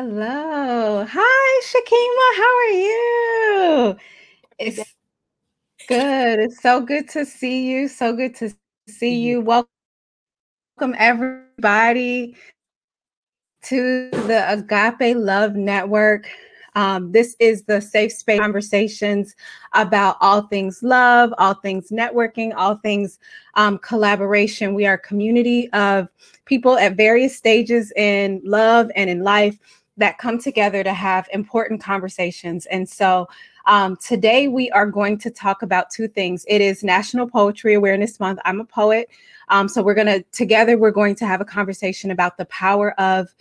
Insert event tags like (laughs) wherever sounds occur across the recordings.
Hello. Hi, Shakema. How are you? It's good. It's so good to see you. So good to see you. Welcome, everybody, to the Agape Love Network. Um, this is the safe space conversations about all things love, all things networking, all things um, collaboration. We are a community of people at various stages in love and in life that come together to have important conversations. And so um, today we are going to talk about two things. It is National Poetry Awareness Month. I'm a poet. Um, so we're going to, together, we're going to have a conversation about the power of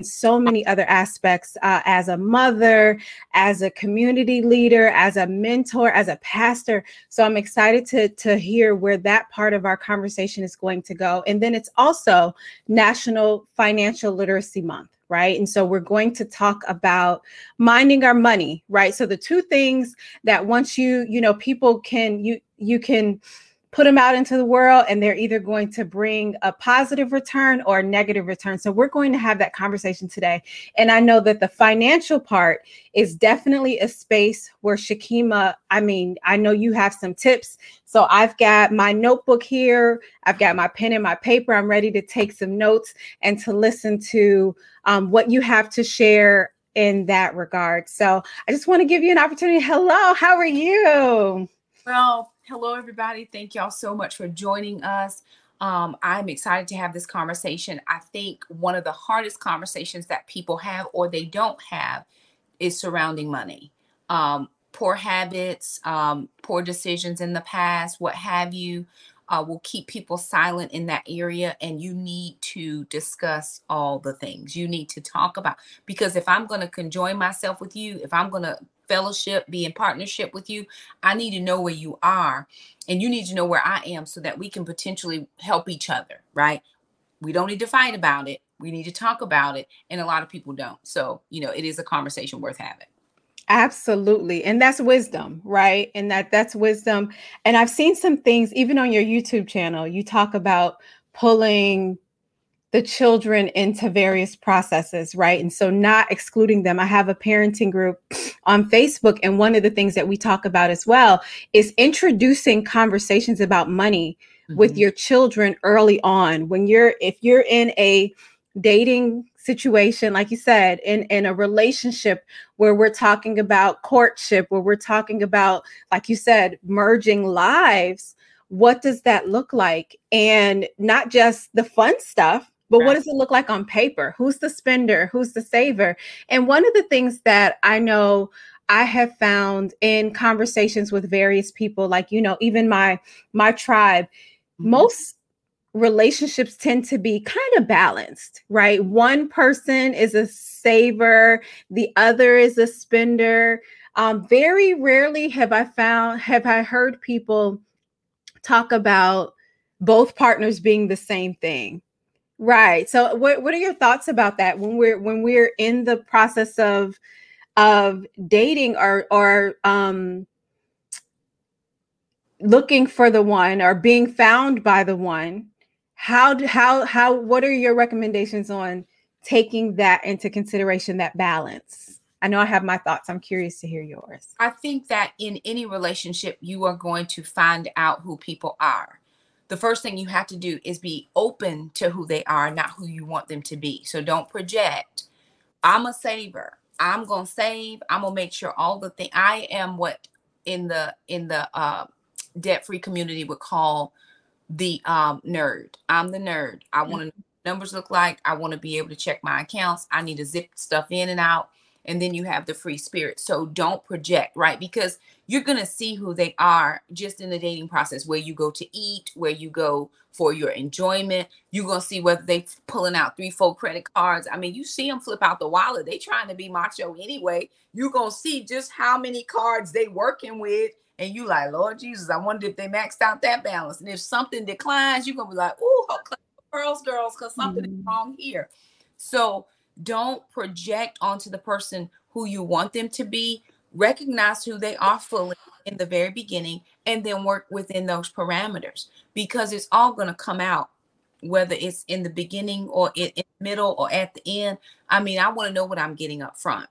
so many other aspects uh, as a mother, as a community leader, as a mentor, as a pastor. So I'm excited to, to hear where that part of our conversation is going to go. And then it's also National Financial Literacy Month right and so we're going to talk about minding our money right so the two things that once you you know people can you you can put them out into the world and they're either going to bring a positive return or a negative return. So we're going to have that conversation today. And I know that the financial part is definitely a space where Shakema, I mean, I know you have some tips. So I've got my notebook here, I've got my pen and my paper. I'm ready to take some notes and to listen to um, what you have to share in that regard. So I just want to give you an opportunity. Hello, how are you? Well, hello, everybody. Thank y'all so much for joining us. Um, I'm excited to have this conversation. I think one of the hardest conversations that people have or they don't have is surrounding money. Um, poor habits, um, poor decisions in the past, what have you uh, will keep people silent in that area and you need to discuss all the things. You need to talk about because if i'm going to conjoin myself with you if i'm going to fellowship be in partnership with you i need to know where you are and you need to know where i am so that we can potentially help each other right? We don't need to fight about it. We need to talk about it and a lot of people don't. So you know it is a conversation worth having Absolutely. And that's wisdom, right? And that that's wisdom. And I've seen some things even on your YouTube channel. You talk about pulling the children into various processes, right? And so not excluding them. I have a parenting group on Facebook and one of the things that we talk about as well is introducing conversations about money mm-hmm. with your children early on. When you're if you're in a dating situation like you said in in a relationship where we're talking about courtship where we're talking about like you said merging lives what does that look like and not just the fun stuff but right. what does it look like on paper who's the spender who's the saver and one of the things that i know I have found in conversations with various people, like, you know, even my my tribe, mm-hmm. most relationships tend to be kind of balanced, right? One person is a saver, the other is a spender. Um, very rarely have I found, have I heard people talk about both partners being the same thing. Right. So what, what are your thoughts about that when we're when we're in the process of of dating or or um looking for the one or being found by the one how do, how how what are your recommendations on taking that into consideration that balance? I know i have my thoughts. I'm curious to hear yours. I think that in any relationship you are going to find out who people are. The first thing you have to do is be open to who they are not who you want them to be. So don't project i'm a saver. I'm gonna save. I'm gonna make sure all the thing i am what in the in the uh, debt free community would call the um, nerd. I'm the nerd. I want to numbers look like. I want to be able to check my accounts. I need to zip stuff in and out. and then you have the free spirit. So don't project, right? Because you're going to see who they are just in the dating process where you go to eat, where you go for your enjoyment. You're going to see whether they pulling out three, four credit cards. I mean, you see them flip out the wallet. They trying to be macho anyway. You're going to see just how many cards they working with. And you like, Lord Jesus, I wonder if they maxed out that balance. And if something declines, you're going to be like, oh, girls, girls, because something mm-hmm. is wrong here. So don't project onto the person who you want them to be. Recognize who they are fully in the very beginning and then work within those parameters because it's all going to come out whether it's in the beginning or in, in the middle or at the end i mean i want to know what i'm getting up front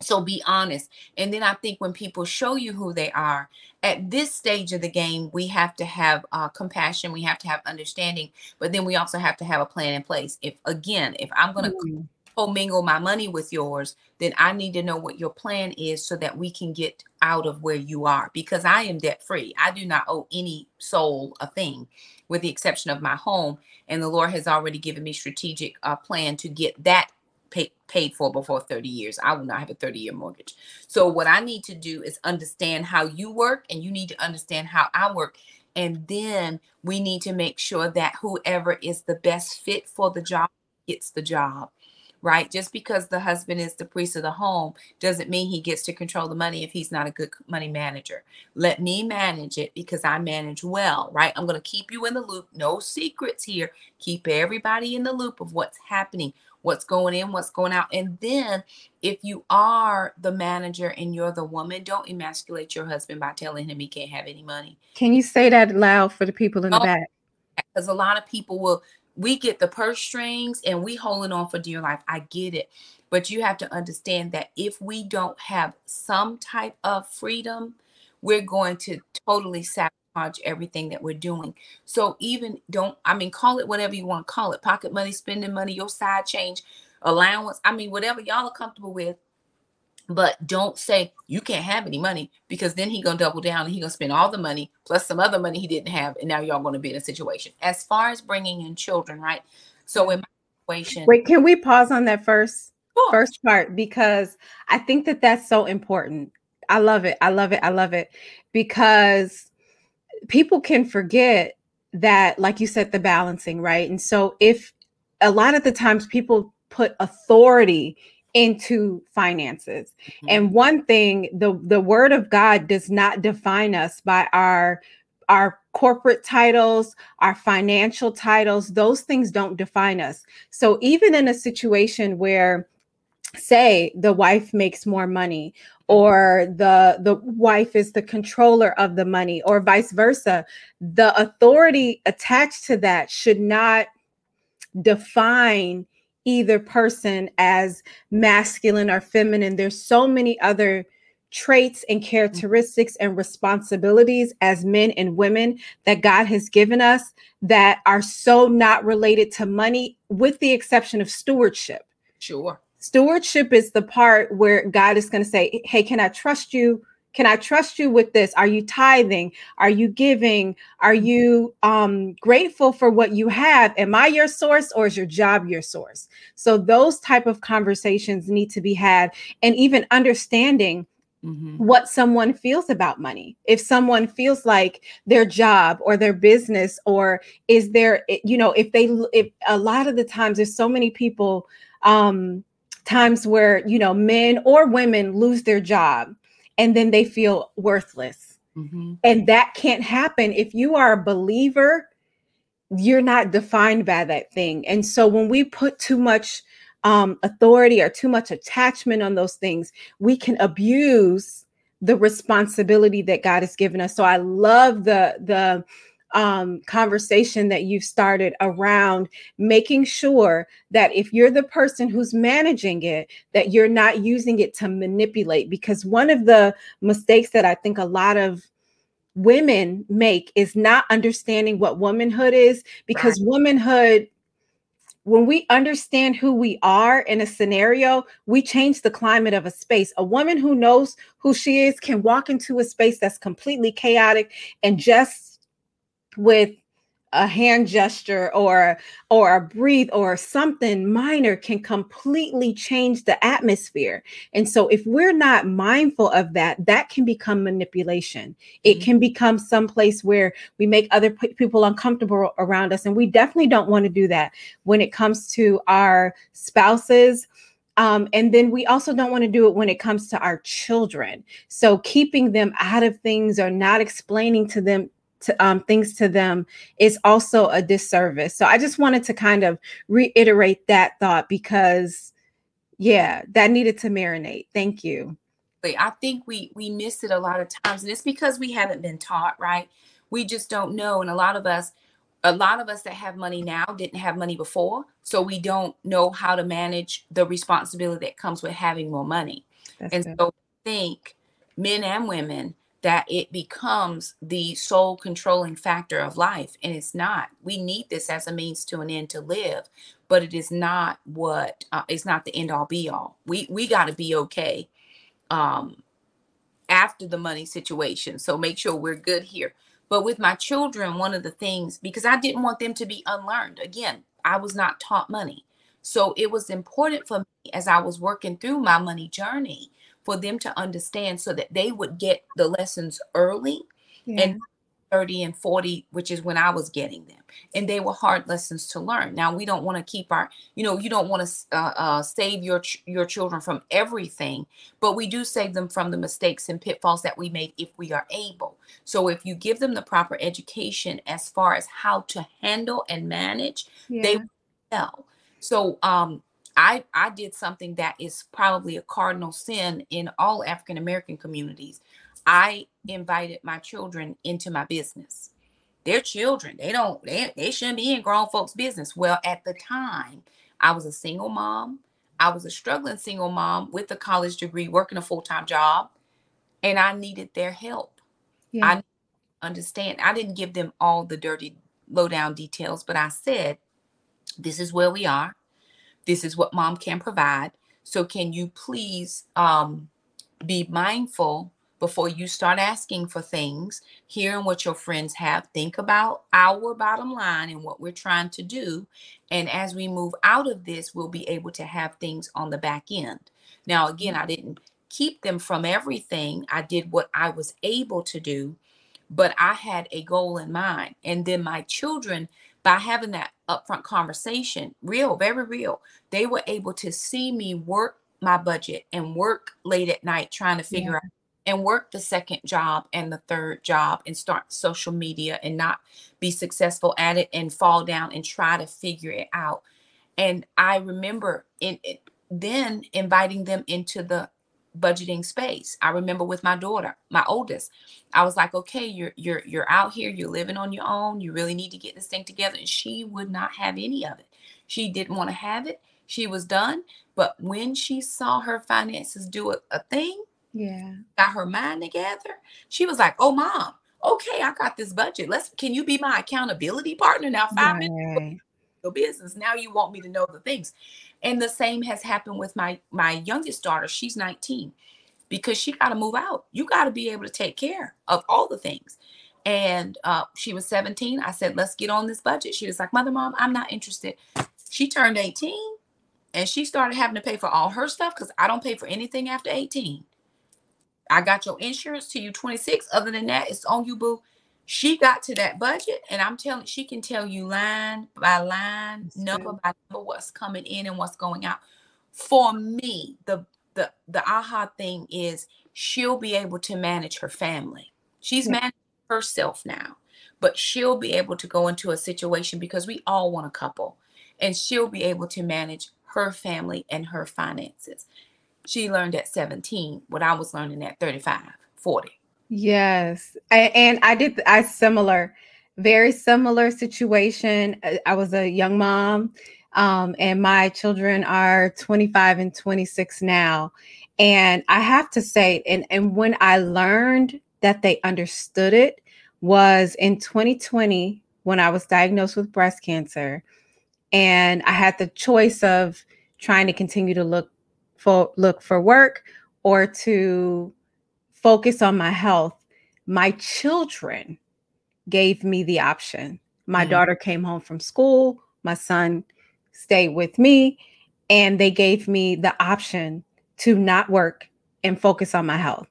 so be honest and then i think when people show you who they are at this stage of the game we have to have uh, compassion we have to have understanding but then we also have to have a plan in place if again if i'm going to mm-hmm commingle my money with yours, then I need to know what your plan is so that we can get out of where you are because I am debt free. I do not owe any soul a thing with the exception of my home. And the Lord has already given me strategic uh, plan to get that paid for before 30 years. I will not have a 30 year mortgage. So what I need to do is understand how you work and you need to understand how I work. And then we need to make sure that whoever is the best fit for the job gets the job right? Just because the husband is the priest of the home doesn't mean he gets to control the money if he's not a good money manager. Let me manage it because I manage well, right? I'm going to keep you in the loop. No secrets here. Keep everybody in the loop of what's happening, what's going in, what's going out. And then if you are the manager and you're the woman, don't emasculate your husband by telling him he can't have any money. Can you say that loud for the people in the oh, back? Because a lot of people will we get the purse strings and we holding on for dear life. I get it. But you have to understand that if we don't have some type of freedom, we're going to totally sabotage everything that we're doing. So even don't, I mean, call it whatever you want to call it pocket money, spending money, your side change, allowance. I mean, whatever y'all are comfortable with, but don't say you can't have any money because then he gonna double down and he gonna spend all the money plus some other money he didn't have and now y'all gonna be in a situation. As far as bringing in children right? So in my situation wait can we pause on that first sure. first part? Because i think that that's so important. I love it. I love it. I love it. Because people can forget that like you said the balancing right and so if a lot of the times people put authority into finances. Mm-hmm. And one thing, the the word of God does not define us by our our corporate titles, our financial titles, those things don't define us. So even in a situation where say the wife makes more money or the the wife is the controller of the money or vice versa, the authority attached to that should not define either person as masculine or feminine. There's so many other traits and characteristics and responsibilities as men and women that God has given us that are so not related to money, with the exception of stewardship. Sure. Stewardship is the part where God is going to say, Hey, can I trust you can I trust you with this? Are you tithing? Are you giving? Are mm-hmm. you um, grateful for what you have? Am I your source or is your job your source? So those type of conversations need to be had, and even understanding Mm-hmm. what someone feels about money. If someone feels like their job or their business, or is there, you know, if they, if a lot of the times there's so many people, um, times where, you know, men or women lose their job and then they feel worthless. Mm-hmm. And that can't happen if you are a believer, you're not defined by that thing. And so when we put too much um, authority or too much attachment on those things, we can abuse the responsibility that God has given us. So I love the the um, conversation that you've started around making sure that if you're the person who's managing it, that you're not using it to manipulate. Because one of the mistakes that I think a lot of women make is not understanding what womanhood is, because right. womanhood when we understand who we are in a scenario, we change the climate of a space. A woman who knows who she is can walk into a space that's completely chaotic and just with a hand gesture or or a breathe or something minor can completely change the atmosphere and so if we're not mindful of that that can become manipulation it mm-hmm. can become some place where we make other p- people uncomfortable around us and we definitely don't want to do that when it comes to our spouses um, and then we also don't want to do it when it comes to our children. So keeping them out of things or not explaining to them to, um, things to them is also a disservice. So I just wanted to kind of reiterate that thought because, yeah, that needed to marinate. Thank you. I think we we miss it a lot of times, and it's because we haven't been taught right. We just don't know, and a lot of us, a lot of us that have money now didn't have money before, so we don't know how to manage the responsibility that comes with having more money. That's and good. so, I think men and women that it becomes the sole controlling factor of life and it's not. We need this as a means to an end to live but it is not what uh, it's not the end all be all we we got to be okay um after the money situation so make sure we're good here. But with my children one of the things because i didn't want them to be unlearned again i was not taught money. So it was important for me as i was working through my money journey for them to understand so that they would get the lessons early yeah. and 30 and 40 which is when i was getting them and they were hard lessons to learn now we don't want to keep our you know you don't want to uh, uh, save your ch- your children from everything but we do save them from the mistakes and pitfalls that we made if we are able so if you give them the proper education as far as how to handle and manage yeah. they will so um I, I did something that is probably a cardinal sin in all African American communities. I invited my children into my business. They're children. They don't they, they shouldn't be in grown folks' business. Well, at the time, I was a single mom. I was a struggling single mom with a college degree, working a full-time job, and I needed their help. Yeah. I understand. I didn't give them all the dirty lowdown details, but I said, this is where we are this is what mom can provide. So can you please um, be mindful before you start asking for things, hearing what your friends have, think about our bottom line and what we're trying to do. And as we move out of this, we'll be able to have things on the back end. Now, again, I didn't keep them from everything. I did what I was able to do, but I had a goal in mind. And then my children by having that upfront conversation, real, very real, they were able to see me work my budget and work late at night trying to figure yeah. out and work the second job and the third job and start social media and not be successful at it and fall down and try to figure it out. And I remember in, then inviting them into the budgeting space. I remember with my daughter, my oldest, I was like, "Okay, you're you're you're out here, you're living on your own. You really need to get this thing together." And she would not have any of it. She didn't want to have it. She was done, but when she saw her finances do a, a thing, yeah, got her mind together, she was like, "Oh, mom, okay, I got this budget. Let's can you be my accountability partner now? Five right. minutes your business. Now you want me to know the things. And the same has happened with my my youngest daughter. She's 19 because she got to move out. You got to be able to take care of all the things. And uh, she was 17. I said, let's get on this budget. She was like, Mother, Mom, I'm not interested. She turned 18 and she started having to pay for all her stuff because I don't pay for anything after 18. I got your insurance to you 26. Other than that, it's on you, boo she got to that budget and i'm telling she can tell you line by line That's number true. by number what's coming in and what's going out for me the the the aha thing is she'll be able to manage her family she's yeah. managing herself now but she'll be able to go into a situation because we all want a couple and she'll be able to manage her family and her finances she learned at 17 what i was learning at 35 40 Yes. And I did I similar, very similar situation. Uh, I was a young mom, um, and my children are 25 and 26 now. And I have to say, and, and when I learned that they understood it was in 2020 when I was diagnosed with breast cancer. And I had the choice of trying to continue to look for look for work or to focus on my health. My children gave me the option. My mm-hmm. daughter came home from school, my son stayed with me, and they gave me the option to not work and focus on my health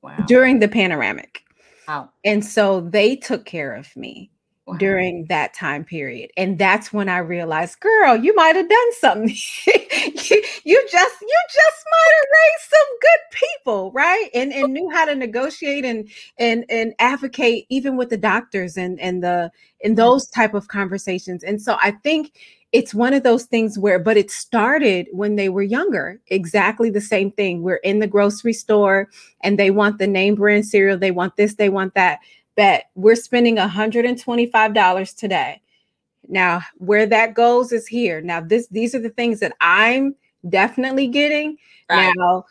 wow. during the panoramic. Wow. And so they took care of me wow. during that time period. And that's when I realized, girl, you might have done something. (laughs) you, you just you just might have raised some good people, right? And and knew how to negotiate and and and advocate even with the doctors and and the in mm. those type of conversations. And so I think it's one of those things where, but it started when they were younger. Exactly the same thing. We're in the grocery store and they want the name brand cereal. They want this, they want that. Bet we're spending $125 today. Now, where that goes is here. Now, this these are the things that I'm definitely getting. Right. Now,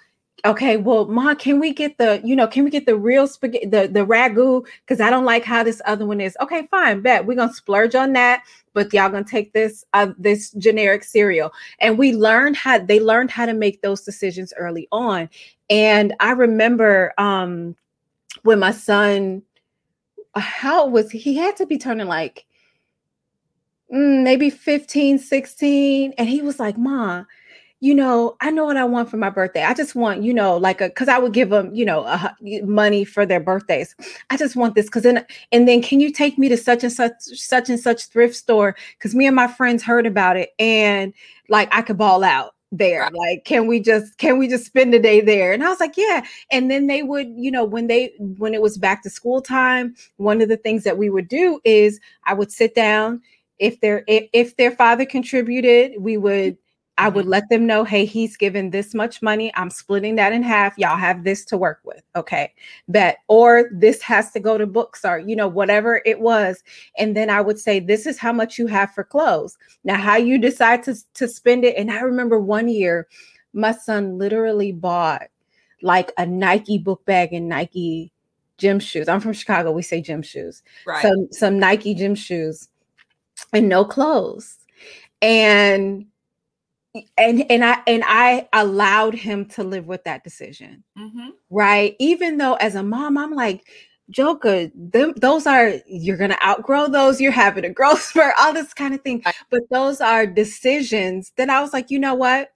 okay, well, Ma, can we get the, you know, can we get the real spaghetti, the, the ragu? Because I don't like how this other one is. Okay, fine, bet. We're gonna splurge on that, but y'all gonna take this uh this generic cereal. And we learned how they learned how to make those decisions early on. And I remember um when my son, how was he had to be turning like mm, maybe 15, 16, and he was like, Ma, you know, I know what I want for my birthday. I just want, you know, like a, cause I would give them, you know, a, money for their birthdays. I just want this. Cause then, and then can you take me to such and such, such and such thrift store? Cause me and my friends heard about it and like I could ball out there. Right. Like, can we just, can we just spend the day there? And I was like, yeah. And then they would, you know, when they, when it was back to school time, one of the things that we would do is I would sit down if their if, if their father contributed, we would I would mm-hmm. let them know, hey, he's given this much money. I'm splitting that in half. Y'all have this to work with. Okay. Bet. Or this has to go to books or, you know, whatever it was. And then I would say, this is how much you have for clothes. Now, how you decide to, to spend it. And I remember one year, my son literally bought like a Nike book bag and Nike gym shoes. I'm from Chicago. We say gym shoes. Right. Some, some Nike gym shoes and no clothes. And and and I and I allowed him to live with that decision, mm-hmm. right? Even though as a mom, I'm like, Joker, them, those are you're gonna outgrow those. You're having a (laughs) growth spurt, all this kind of thing. But those are decisions that I was like, you know what?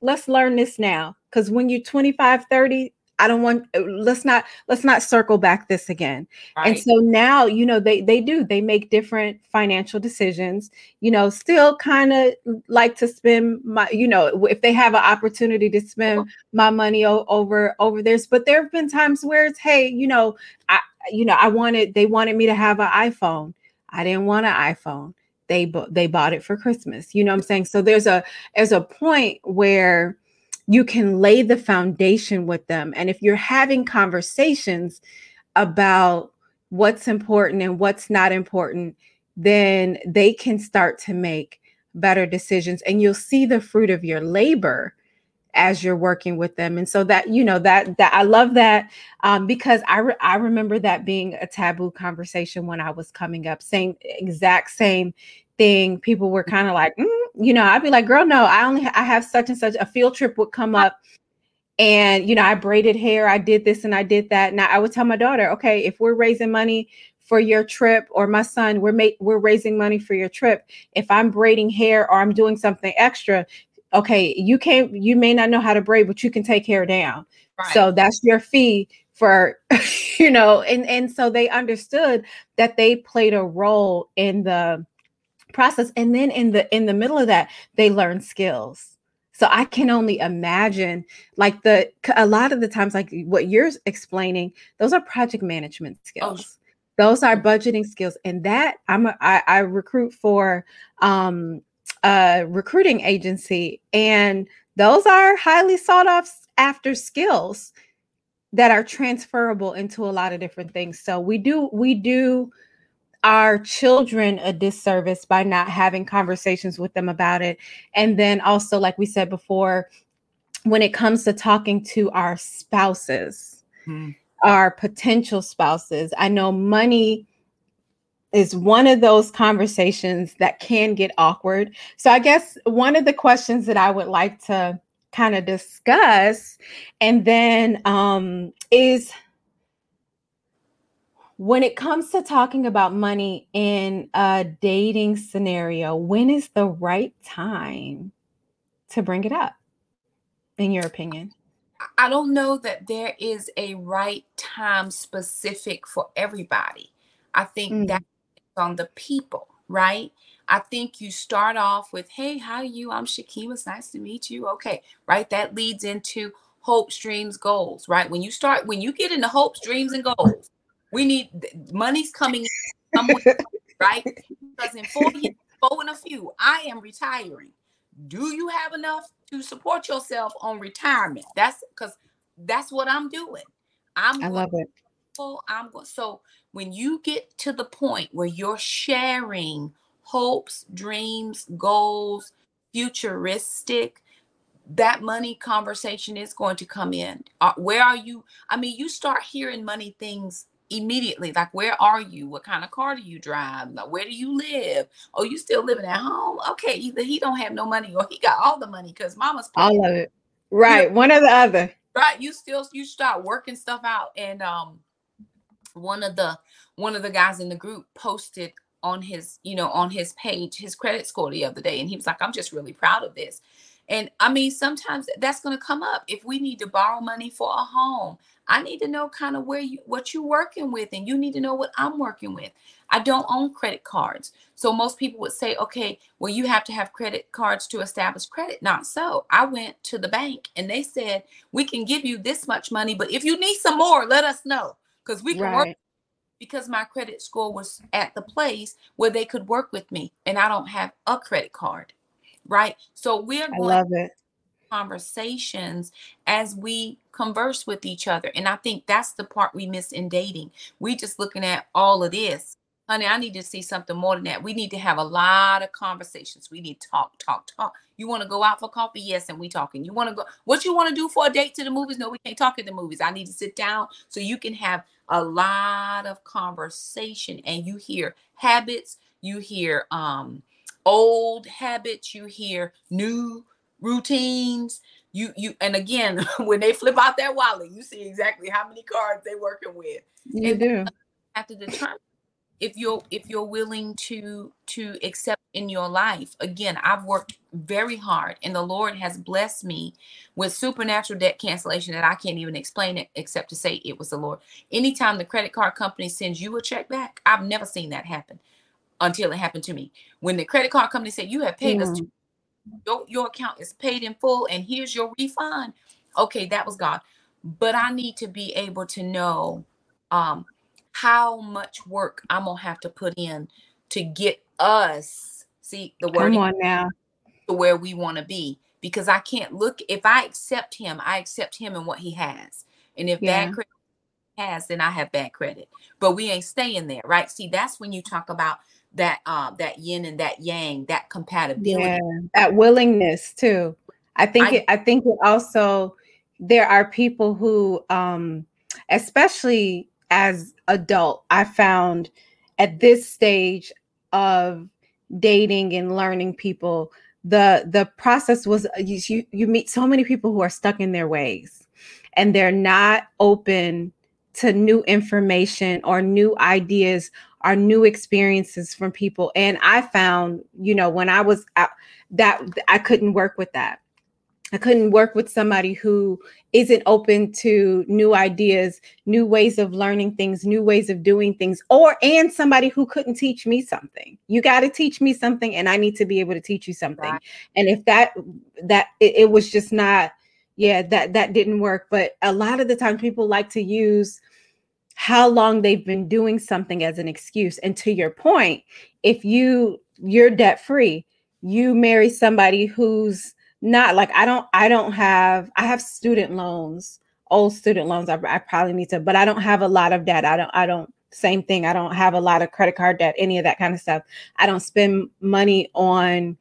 Let's learn this now. Because when you're 25, 30, I don't want uh, let's not let's not circle back this again. Right. And so now, you know, they they do they make different financial decisions, you know, still kind of like to spend my, you know, if they have an opportunity to spend my money o- over over theirs, but there have been times where it's hey, you know, I you know, I wanted they wanted me to have an iPhone. I didn't want an iPhone. They they bought it for Christmas. You know what I'm saying? So there's a there's a point where you can lay the foundation with them. And if you're having conversations about what's important and what's not important, then they can start to make better decisions and you'll see the fruit of your labor as you're working with them and so that you know that that i love that um, because i re- i remember that being a taboo conversation when i was coming up same exact same thing people were kind of like mm, you know, I'd be like, girl, no, I only I have such and such a field trip would come up and you know, I braided hair, I did this and I did that. Now I would tell my daughter, okay, if we're raising money for your trip or my son, we're make we're raising money for your trip. If I'm braiding hair or I'm doing something extra, okay, you can't you may not know how to braid, but you can take hair down. Right. So that's your fee for (laughs) you know, and and so they understood that they played a role in the process and then in the in the middle of that they learn skills. So i can only imagine like the a lot of the times like what you're explaining those are project management oh, skills. oh. those are budgeting skills and that i'm a, I, I recruit for um a recruiting agency and those are highly sought after skills that are transferable into a lot of different things. So we do we do our children a disservice by not having conversations with them about it. And then also, like we said before, when it comes to talking to our spouses, hmm. our potential spouses, I know money is one of those conversations that can get awkward. So, I guess one of the questions that I would like to kind of discuss and then um, is when it comes to talking about money in a dating scenario, when is the right time to bring it up, in your opinion? I don't know that there is a right time specific for everybody. I think mm. that's on the people, right? I think you start off with, hey, how are you? I'm Shakema. It's nice to meet you. Okay, right? That leads into hopes, dreams, goals, right? When you start, when you get into hopes, dreams, and goals, we need money's coming in somewhere, (laughs) right? Because in four years, four and a few, I am retiring. Do you have enough to support yourself on retirement? That's because that's what I'm doing. I'm I love it. I'm going so when you get to the point where you're sharing hopes, dreams, goals, futuristic, that money conversation is going to come in. Uh, where are you? I mean, you start hearing money things immediately like where are you? What kind of car do you drive? Like, where do you live? Oh you still living at home? Okay either he don't have no money or he got all the money because mama's all of it. right you know, one or the other. Right you still you start working stuff out and um one of the one of the guys in the group posted on his you know on his page his credit score the other day and he was like i'm just really proud of this. And I mean, sometimes that's going to come up. If we need to borrow money for a home, I need to know kind of where you what you're working with, and you need to know what I'm working with. I don't own credit cards. So most people would say, okay, well, you have to have credit cards to establish credit. Not so. I went to the bank and they said, we can give you this much money, but if you need some more, let us know. Because we can right. work because my credit score was at the place where they could work with me and I don't have a credit card right? So we're going I love it. Conversations as we converse with each other. And I think that's the part we miss in dating. We just looking at all of this. Honey, I need to see something more than that. We need to have a lot of conversations. We need to talk, talk, talk. You want to go out for coffee? Yes, and we talking. You want to go? What you want to do for a date to the movies? No, we can't talk at the movies. I need to sit down so you can have a lot of conversation and you hear habits. You hear um old habits, you hear new routines. You you and again, (laughs) when they flip out that wallet, you see exactly how many cards they're working with. You and do have to determine if you're if you're willing to to accept in your life again i've worked very hard and the lord has blessed me with supernatural debt cancellation that i can't even explain it except to say it was the lord anytime the credit card company sends you a check back i've never seen that happen until it happened to me. When the credit card company said, You have paid mm. us, your, your account is paid in full, and here's your refund. Okay, that was God. But I need to be able to know um, how much work I'm going to have to put in to get us, see the word Come on now. to where we want to be. Because I can't look, if I accept him, I accept him and what he has. And if yeah. bad credit has, then I have bad credit. But we ain't staying there, right? See, that's when you talk about that uh, that yin and that yang, that compatibility, yeah, that willingness too. I think I, it, I think it also there are people who, um, especially as adult, I found at this stage of dating and learning people, the the process was you you meet so many people who are stuck in their ways, and they're not open to new information or new ideas our new experiences from people. And i found you know when i was out that i couldn't work with that. I couldn't work with somebody who isn't open to new ideas new ways of learning things new ways of doing things or and somebody who couldn't teach me something. You got to teach me something and i need to be able to teach you something. Right. and if that that it, it was just not yeah that that didn't work. But a lot of the time people like to use how long they've been doing something as an excuse. And to your point, if you you're debt free, you marry somebody who's not like I don't I don't have I have student loans, old student loans. I, I probably need to, but I don't have a lot of debt. I don't I don't same thing. I don't have a lot of credit card debt, any of that kind of stuff. I don't spend money on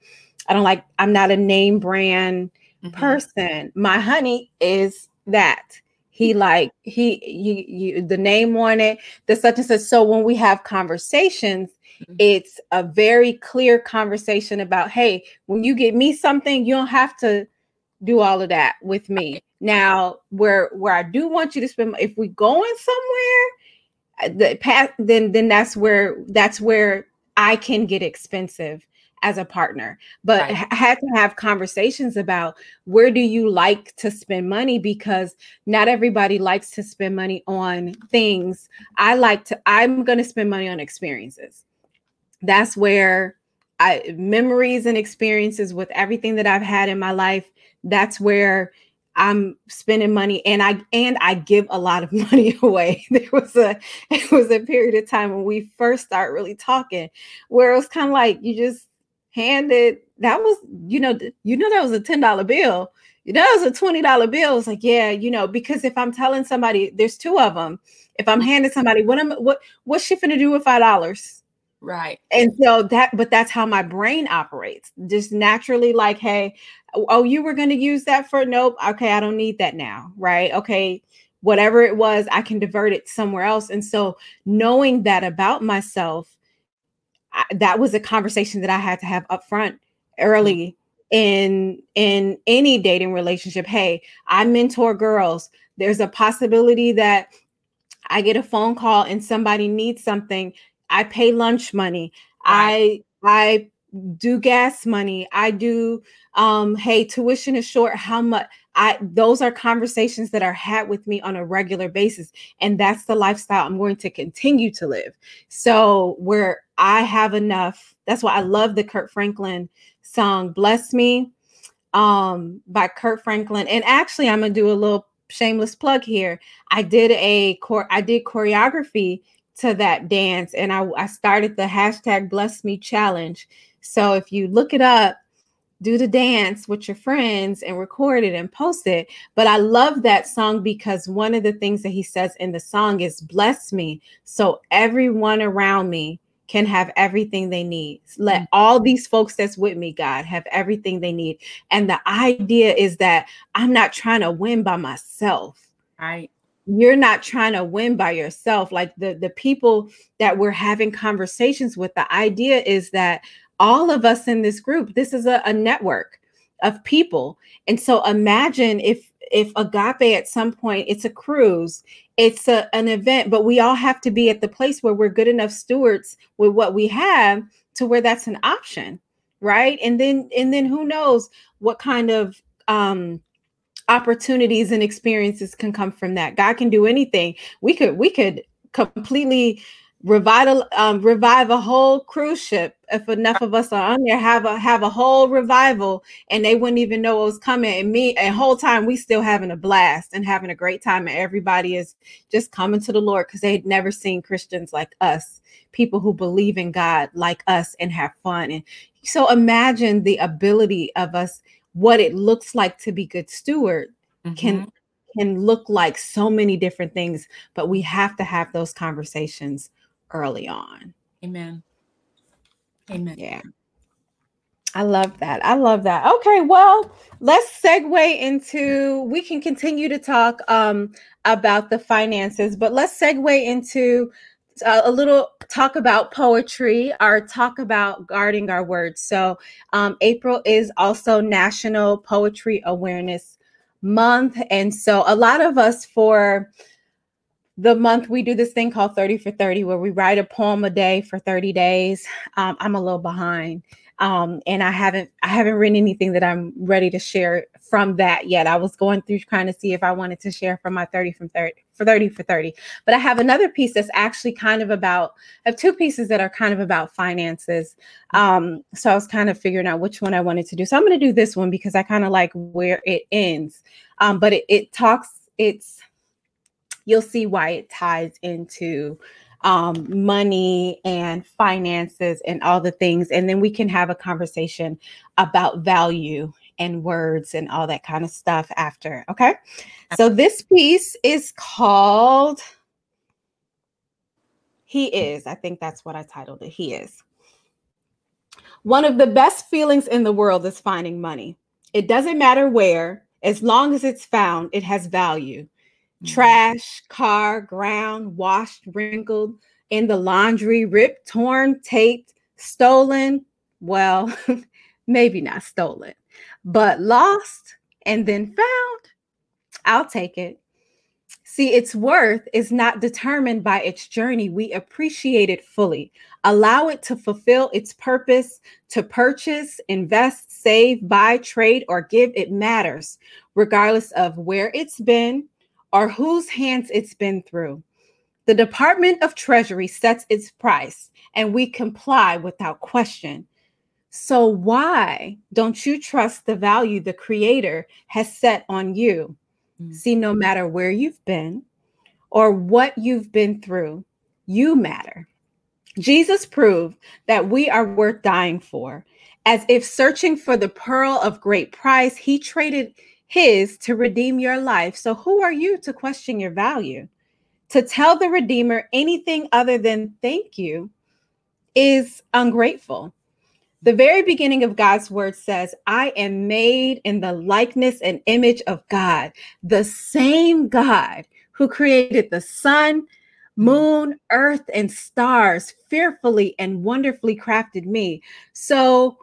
I don't like I'm not a name brand mm-hmm. person. My honey is that he like he you, you the name on it the such and such. So when we have conversations mm-hmm. it's a very clear conversation about hey when you get me something you don't have to do all of that with me. Now where where i do want you to spend if we going somewhere the path then then that's where that's where I can get expensive as a partner but right. had to have conversations about where do you like to spend money because not everybody likes to spend money on things i like to i'm going to spend money on experiences that's where i memories and experiences with everything that i've had in my life that's where I'm spending money and I and I give a lot of (laughs) money away. There was a (laughs) it was a period of time when we first start really talking where it was kind of like you just handed that was you know you know that was a $10 bill. You know that was a $20 bill. It's like, yeah, you know, because if I'm telling somebody there's two of them, if I'm handing somebody what am what what's she gonna do with five dollars? Right. And so that, but that's how my brain operates. Just naturally, like, hey, oh, oh you were going to use that for nope. Okay, I don't need that now. Right. Okay. Whatever it was, I can divert it somewhere else. And so knowing that about myself, I, that was a conversation that I had to have up front early in in any dating relationship. Hey, I mentor girls. There's a possibility that I get a phone call and somebody needs something I pay lunch money. Right. I I do gas money. I do um hey tuition is short how much I those are conversations that are had with me on a regular basis and that's the lifestyle I'm going to continue to live. So where I have enough that's why I love the Kirk Franklin song Bless Me um by Kirk Franklin and actually I'm going to do a little shameless plug here. I did a core I did choreography to that dance and I, I started the hashtag bless me challenge so if you look it up do the dance with your friends and record it and post it but i love that song because one of the things that he says in the song is bless me so everyone around me can have everything they need. Let mm. all these folks that's with me, God, have everything they need. And the idea is that I'm not trying to win by myself. Right you're not trying to win by yourself like the the people that we're having conversations with the idea is that all of us in this group this is a, a network of people and so imagine if if agape at some point it's a cruise it's a, an event but we all have to be at the place where we're good enough stewards with what we have to where that's an option right and then and then who knows what kind of um opportunities and experiences can come from that. God can do anything. We could we could completely revive um, revive a whole cruise ship if enough of us are on there have a have a whole revival and they wouldn't even know what was coming and me and whole time we still having a blast and having a great time and everybody is just coming to the lord because they'd never seen christians like us people who believe in god like us and have fun and so imagine the ability of us what it looks like to be good steward mm-hmm. can can look like so many different things but we have to have those conversations early on amen amen yeah I love that. I love that. Okay, well, let's segue into we can continue to talk um about the finances, but let's segue into uh, a little talk about poetry or talk about guarding our words. So, um, April is also National Poetry Awareness Month. And so, a lot of us for the month, we do this thing called 30 for 30, where we write a poem a day for 30 days. Um, I'm a little behind um, and I haven't I haven't written anything that I'm ready to share from that yet. I was going through trying to see if I wanted to share from my 30 from 30 for 30 for 30. But I have another piece that's actually kind of about I have two pieces that are kind of about finances. Um, so I was kind of figuring out which one I wanted to do. So I'm going to do this one because I kind of like where it ends. Um, but it, it talks, it's you'll see why it ties into um, money and finances and all the things. And then we can have a conversation about value and words and all that kind of stuff after. Okay. So this piece is called He Is. I think that's what I titled it. He Is. One of the best feelings in the world is finding money. It doesn't matter where, as long as it's found, it has value. Mm-hmm. trash, car, ground, washed, wrinkled, in the laundry, ripped, torn, taped, stolen. Well, (laughs) maybe not stolen, but lost and then found. I'll take it. See, its worth is not determined by its journey. We appreciate it fully, allow it to fulfill its purpose to purchase, invest, save, buy, trade, or give. It matters, regardless of where it's been or whose hands it's been through. The Department of Treasury sets its price, and we comply without question. So, why don't you trust the value the Creator has set on you? Mm. See, no matter where you've been or what you've been through, you matter. Jesus proved that we are worth dying for. As if searching for the pearl of great price, he traded his to redeem your life. So, who are you to question your value? To tell the Redeemer anything other than thank you is ungrateful. The very beginning of God's word says, I am made in the likeness and image of God, the same God who created the sun, moon, earth, and stars, fearfully and wonderfully crafted me. So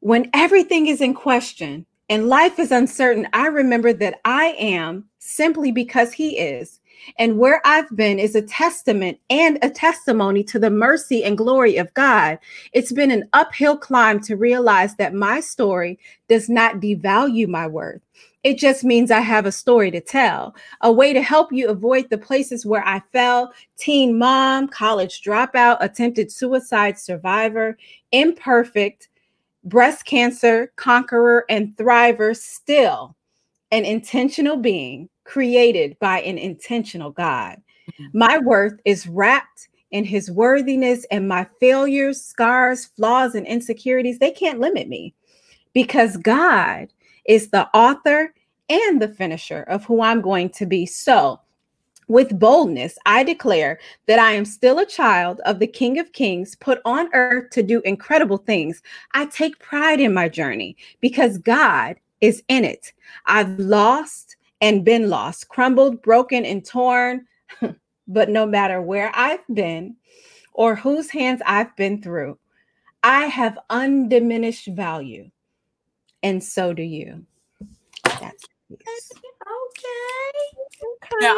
when everything is in question and life is uncertain, I remember that I am simply because He is. And where I've been is a testament and a testimony to the mercy and glory of God. It's been an uphill climb to realize that my story does not devalue my worth. It just means I have a story to tell, a way to help you avoid the places where I fell teen mom, college dropout, attempted suicide survivor, imperfect, breast cancer conqueror, and thriver, still an intentional being created by an intentional God. Mm-hmm. My worth is wrapped in his worthiness, and my failures, scars, flaws, and insecurities, they can't limit me because God is the author and the finisher of who I'm going to be. So, with boldness, I declare that I am still a child of the King of Kings, put on earth to do incredible things. I take pride in my journey because God is in it. I've lost and been lost, crumbled, broken, and torn. (laughs) but no matter where I've been or whose hands I've been through, I have undiminished value. And so do you. That's okay. Now,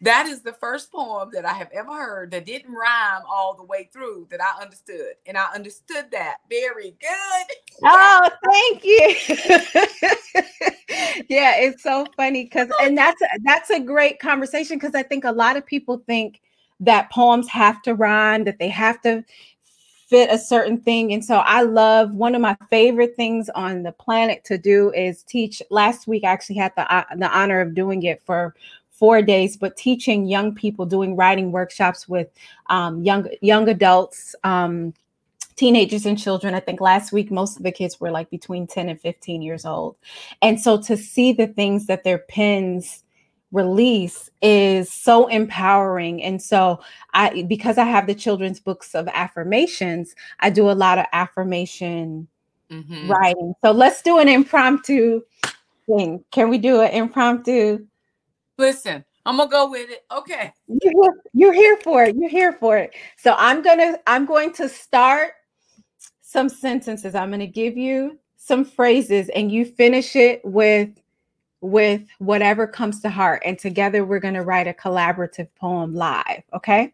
that is the first poem that I have ever heard that didn't rhyme all the way through that I understood. And I understood that very good. Oh, thank you. (laughs) yeah, it's so funny because oh, and that's a, that's a great conversation because I think a lot of people think that poems have to rhyme, that they have to fit a certain thing. And so I love one of my favorite things on the planet to do is teach. Last week I actually had the uh, the honor of doing it for four days, but teaching young people, doing writing workshops with um, young young adults, um, teenagers and children. I think last week most of the kids were like between 10 and 15 years old. And so to see the things that their pens release is so empowering and so i because i have the children's books of affirmations i do a lot of affirmation mm-hmm. writing so let's do an impromptu thing can we do an impromptu Listen, I'm gonna go with it. Okay. You're, you're here for it. You're here for it. So I'm gonna I'm going to start some sentences. I'm gonna give you some phrases and you finish it with with whatever comes to heart. And together we're gonna write a collaborative poem live. Okay.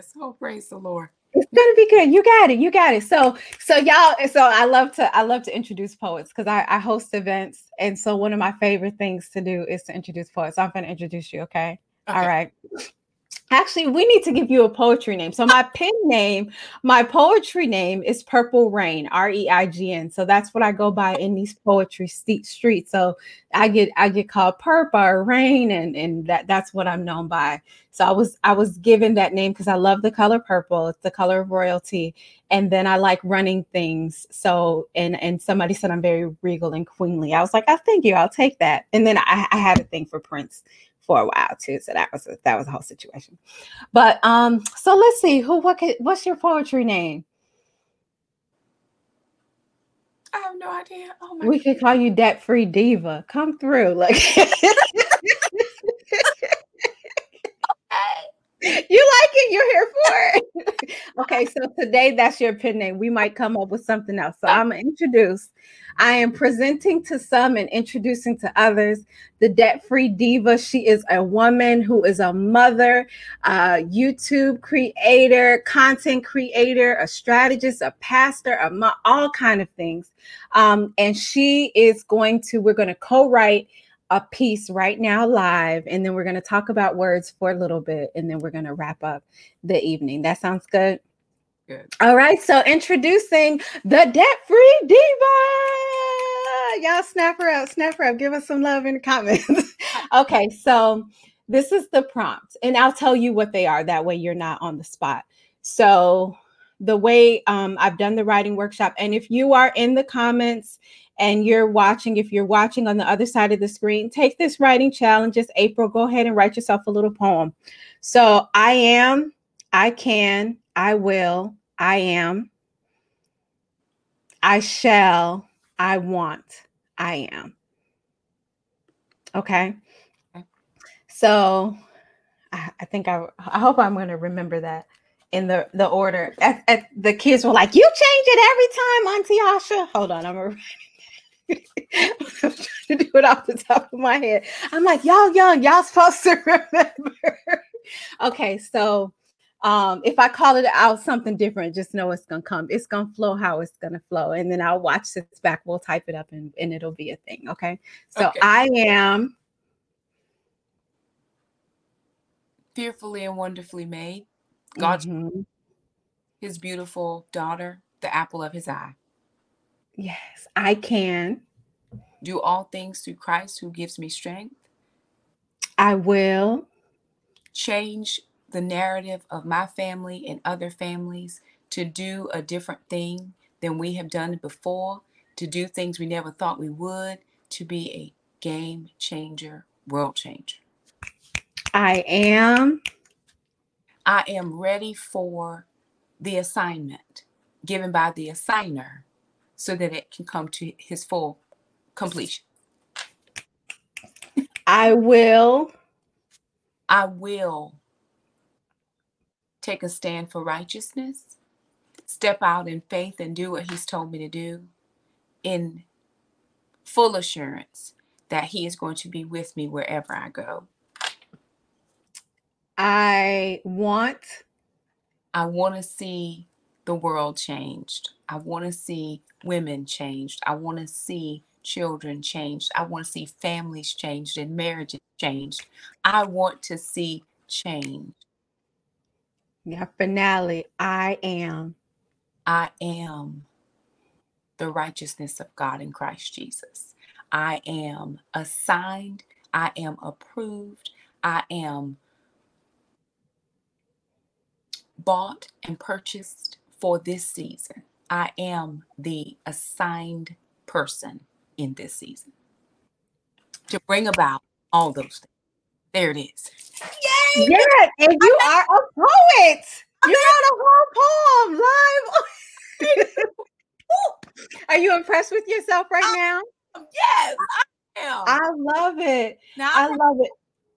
So praise the Lord. It's gonna be good. You got it. You got it. So, so y'all. So I love to. I love to introduce poets because I, I host events, and so one of my favorite things to do is to introduce poets. So I'm gonna introduce you. Okay. okay. All right. Actually, we need to give you a poetry name. So my pen name, my poetry name is Purple Rain, R E I G N. So that's what I go by in these poetry st- streets. So I get I get called Purple or Rain, and and that that's what I'm known by. So I was I was given that name because I love the color purple. It's the color of royalty, and then I like running things. So and and somebody said I'm very regal and queenly. I was like, oh, thank you, I'll take that. And then I, I had a thing for Prince for a while too. So that was a, that was a whole situation. But um, so let's see who what could, what's your poetry name? I have no idea. Oh my we God. could call you debt free diva. Come through, like. (laughs) you like it? You're here for it. (laughs) Okay, so today that's your pen name. We might come up with something else. So I'm gonna introduce. I am presenting to some and introducing to others the debt-free diva. She is a woman who is a mother, a YouTube creator, content creator, a strategist, a pastor, a mo- all kind of things. Um, and she is going to. We're going to co-write a piece right now live and then we're going to talk about words for a little bit and then we're going to wrap up the evening. That sounds good? Good. all right so introducing the debt-free diva. Y'all snap her up snap her up. Give us some love in the comments. (laughs) Okay so this is the prompt and i'll tell you what they are. That way you're not on the spot. So the way um, i've done the writing workshop and if you are in the comments and you're watching, if you're watching on the other side of the screen, take this writing challenge. It's April. Go ahead and write yourself a little poem. So I am, I can, I will, I am, I shall, I want, I am. Okay. So I, I think I, I hope I'm going to remember that in the the order. At, at, the kids were like, "You change it every time, Auntie Asha." Hold on, I'm I'm (laughs) trying to do it off the top of my head. I'm like, y'all young, y'all supposed to remember. (laughs) okay, so um, if I call it out something different, just know it's gonna come. It's gonna flow how it's gonna flow, and then I'll watch this back. We'll type it up, and, and it'll be a thing. Okay. So Okay. I am. Fearfully and wonderfully made. God, Mhm. his beautiful daughter, the apple of his eye. Yes, I can. Do all things through Christ who gives me strength. I will. Change the narrative of my family and other families to do a different thing than we have done before, to do things we never thought we would, to be a game changer, world changer. I am. I am ready for the assignment given by the assigner so that it can come to his full completion. I will. I will take a stand for righteousness, step out in faith and do what he's told me to do in full assurance that he is going to be with me wherever I go. I want. I want to see the world changed. I want to see women changed. I want to see children changed. I want to see families changed and marriages changed. I want to see change. Yeah, finale. I am. I am the righteousness of God in Christ Jesus. I am assigned. I am approved. I am bought and purchased for this season. I am the assigned person in this season to bring about all those things. There it is. Yay! Yeah, and you are a poet. You wrote a whole poem live. (laughs) are you impressed with yourself right now? Yes, I am. I love it. now I I love it.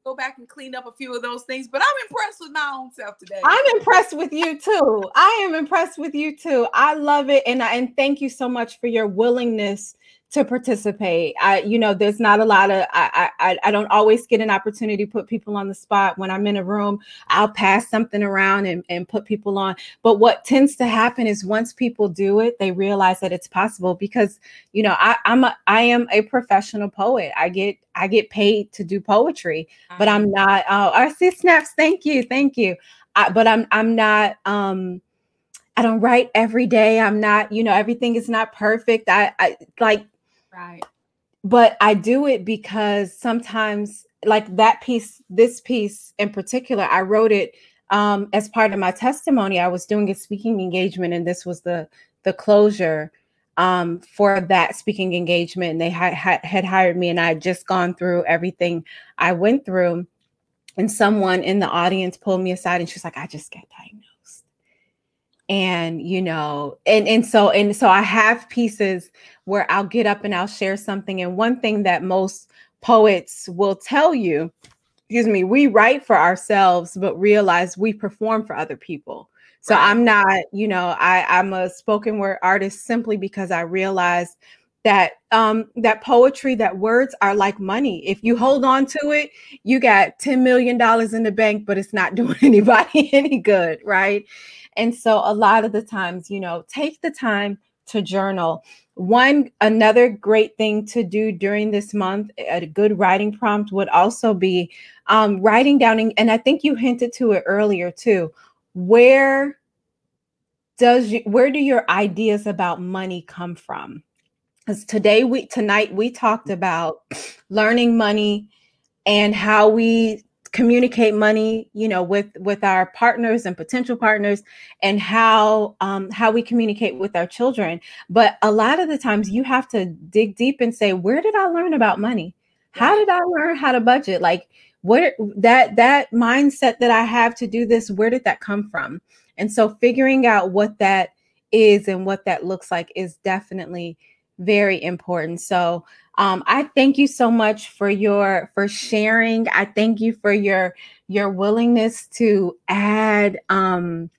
Go back and clean up a few of those things, but I'm impressed with my own self today. I'm impressed with you too. I am impressed with you too. I love it, and I, and thank you so much for your willingness to participate. I, you know, there's not a lot of I, I I don't always get an opportunity to put people on the spot. When I'm in a room, I'll pass something around and, and put people on. But what tends to happen is once people do it, they realize that it's possible because you know I, I'm a I am a professional poet. I get I get paid to do poetry but I'm not. Oh, I see snaps. Thank you, thank you. I, but I'm I'm not. Um, I don't write every day. I'm not. You know, everything is not perfect. I, I like, right. but I do it because sometimes, like that piece, this piece in particular, I wrote it um, as part of my testimony. I was doing a speaking engagement, and this was the the closure um, for that speaking engagement. And they had, had had hired me, and I had just gone through everything I went through. And someone in the audience pulled me aside, and she's like, "I just got diagnosed." And you know, and and so and so I have pieces where I'll get up and I'll share something. And one thing that most poets will tell you excuse me, we write for ourselves, but realize we perform for other people. So right. I'm not, you know, I, I'm a spoken word artist simply because I realized that um that poetry that words are like money if you hold on to it you got 10 million dollars in the bank but it's not (laughs) doing anybody any good right and so a lot of the times you know take the time to journal. One another great thing to do during this month a good writing prompt would also be um, writing down and i think you hinted to it earlier too where does you where do your ideas about money come from? Because today we tonight we talked about learning money and how we communicate money you know with with our partners and potential partners and how um how we communicate with our children. But a lot of the times you have to dig deep and say where did i learn about money? How did i learn how to budget? Like where that that mindset that i have to do this where did that come from? And so figuring out what that is and what that looks like is definitely very important. So um, I thank you so much for your for sharing. I thank you for your your willingness to add um,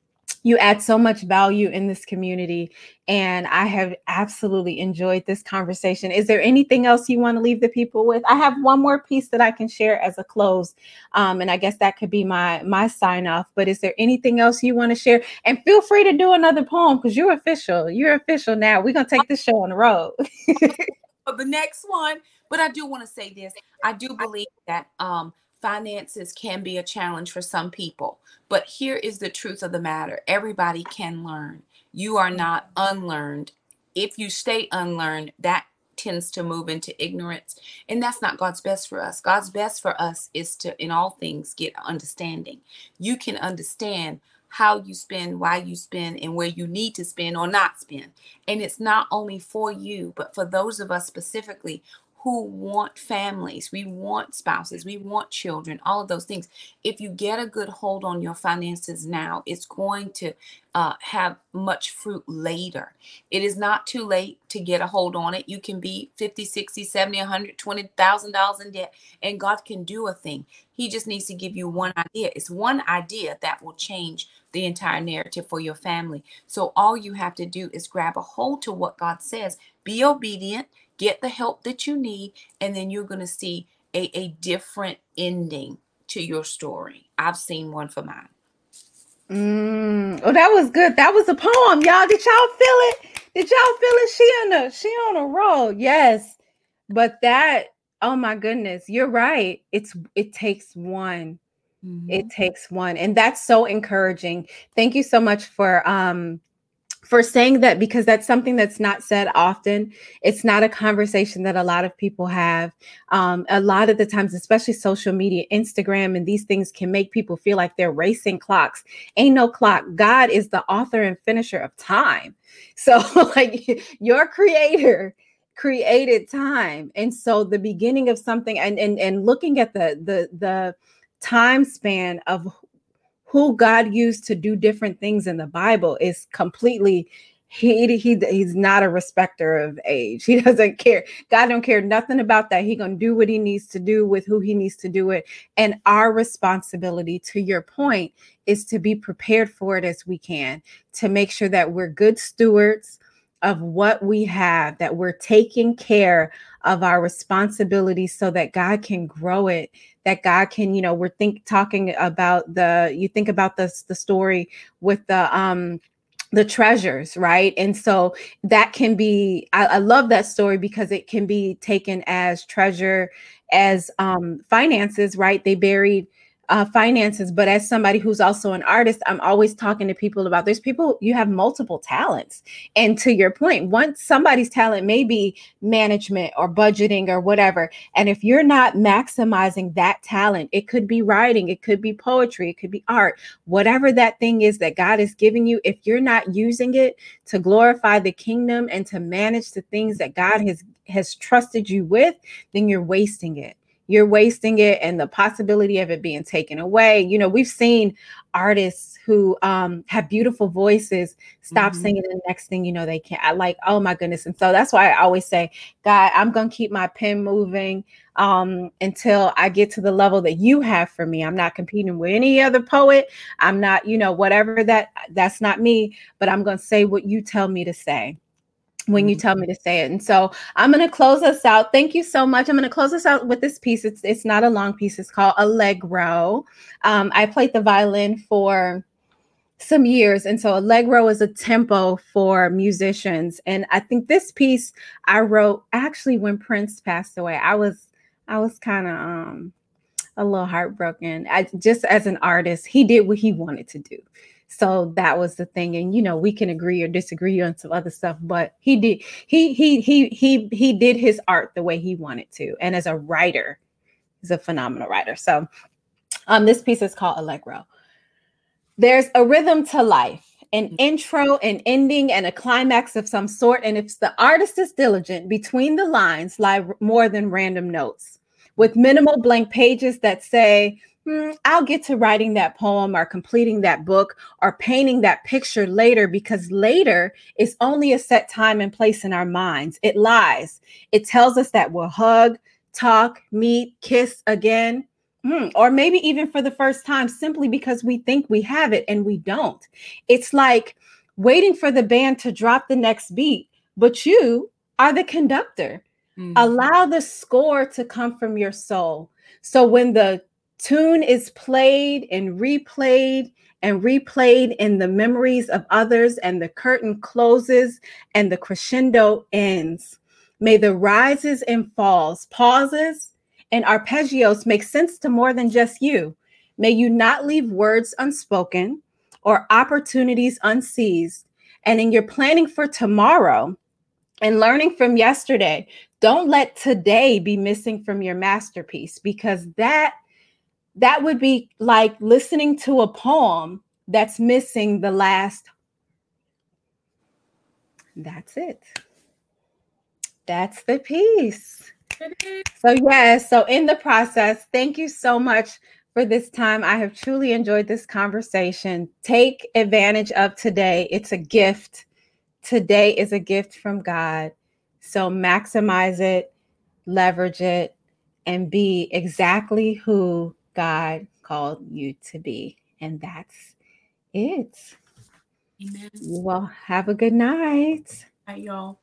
you add so much value in this community and i have absolutely enjoyed this conversation. Is there anything else you want to leave the people with? I have one more piece that i can share as a close um, and i guess that could be my my sign off but is there anything else you want to share? And feel free to do another poem because you're official. You're official now. We're going to take this show on the road (laughs) the next one but i do want to say this i do believe that um finances can be a challenge for some people. But here is the truth of the matter everybody can learn. You are not unlearned. If you stay unlearned, that tends to move into ignorance. And that's not God's best for us. God's best for us is to, in all things, get understanding. You can understand how you spend, why you spend, and where you need to spend or not spend. And it's not only for you, but for those of us specifically who want families, we want spouses, we want children, all of those things. If you get a good hold on your finances now, it's going to uh, have much fruit later. It is not too late to get a hold on it. You can be 50, 60, 70, 120,000 dollars in debt and God can do a thing. He just needs to give you one idea. It's one idea that will change the entire narrative for your family. So all you have to do is grab a hold to what God says. Be obedient get the help that you need, and then you're going to see a, a different ending to your story. I've seen one for mine. Mm. Oh, that was good. That was a poem, y'all. Did y'all feel it? Did y'all feel it? She on a she on a roll. Yes. But that, oh my goodness, you're right. It's it takes one. Mm-hmm. It takes one. And that's so encouraging. Thank you so much for um for saying that because that's something that's not said often. It's not a conversation that a lot of people have. Um, a lot of the times, especially social media, Instagram, and these things can make people feel like they're racing clocks. Ain't no clock. God is the author and finisher of time. (laughs) So, like, your creator created time and so the beginning of something and and and looking at the the the time span of who God used to do different things in the Bible is completely he, he he's not a respecter of age. (laughs) He doesn't care. God don't care nothing about that. He gonna do what he needs to do with who he needs to do it. And our responsibility, to your point, is to be prepared for it as we can, to make sure that we're good stewards of what we have, that we're taking care of our responsibilities so that God can grow it, that God can, you know, we're think talking about the you think about the the story with the um the treasures, right? And so that can be, I, I, love that story because it can be taken as treasure, as um, finances, right? They buried uh, finances, but as somebody who's also an artist, I'm always talking to people about there's people you have multiple talents. And to your point, once somebody's talent may be management or budgeting or whatever, and if you're not maximizing that talent, it could be writing, it could be poetry, it could be art, whatever that thing is that God is giving you, if you're not using it to glorify the kingdom and to manage the things that God has has trusted you with, then you're wasting it you're wasting it and the possibility of it being taken away. You know, we've seen artists who um, have beautiful voices stop mm-hmm. singing, the next thing you know, they can't. I like, oh my goodness. And so that's why I always say, God, I'm going to keep my pen moving um, until I get to the level that you have for me. I'm not competing with any other poet. I'm not, you know, whatever that, that's not me, but I'm going to say what you tell me to say when you mm-hmm. tell me to say it. And so I'm going to close us out. Thank you so much. I'm going to close us out with this piece. It's it's not a long piece. It's called Allegro. Um, I played the violin for some years, and so Allegro is a tempo for musicians. And I think this piece I wrote actually when Prince passed away. I was I was kind of um a little heartbroken. I just as an artist, he did what he wanted to do. So that was the thing. And you know, we can agree or disagree on some other stuff, but he did he he he he he did his art the way he wanted to. And as a writer, he's a phenomenal writer. So um this piece is called Allegro. There's a rhythm to life an mm. intro, an ending, and a climax of some sort. And if the artist is diligent, between the lines lie more than random notes with minimal blank pages that say, hmm, I'll get to writing that poem or completing that book or painting that picture later because later is only a set time and place in our minds. It lies. It tells us that we'll hug, talk, meet, kiss again. Hmm, or maybe even for the first time, simply because we think we have it and we don't. It's like waiting for the band to drop the next beat, but you are the conductor. Mm-hmm. Allow the score to come from your soul. So when the tune is played and replayed and replayed in the memories of others, and the curtain closes and the crescendo ends. May the rises and falls, pauses, and arpeggios make sense to more than just you. May you not leave words unspoken or opportunities unseized. And in your planning for tomorrow and learning from yesterday, don't let today be missing from your masterpiece because that that would be like listening to a poem that's missing the last. That's it. That's the piece. So, yes, so in the process, thank you so much for this time. I have truly enjoyed this conversation. Take advantage of today, it's a gift. Today is a gift from God. So, maximize it, leverage it, and be exactly who God called you to be. And that's it. Amen. Well, have a good night. Bye, y'all.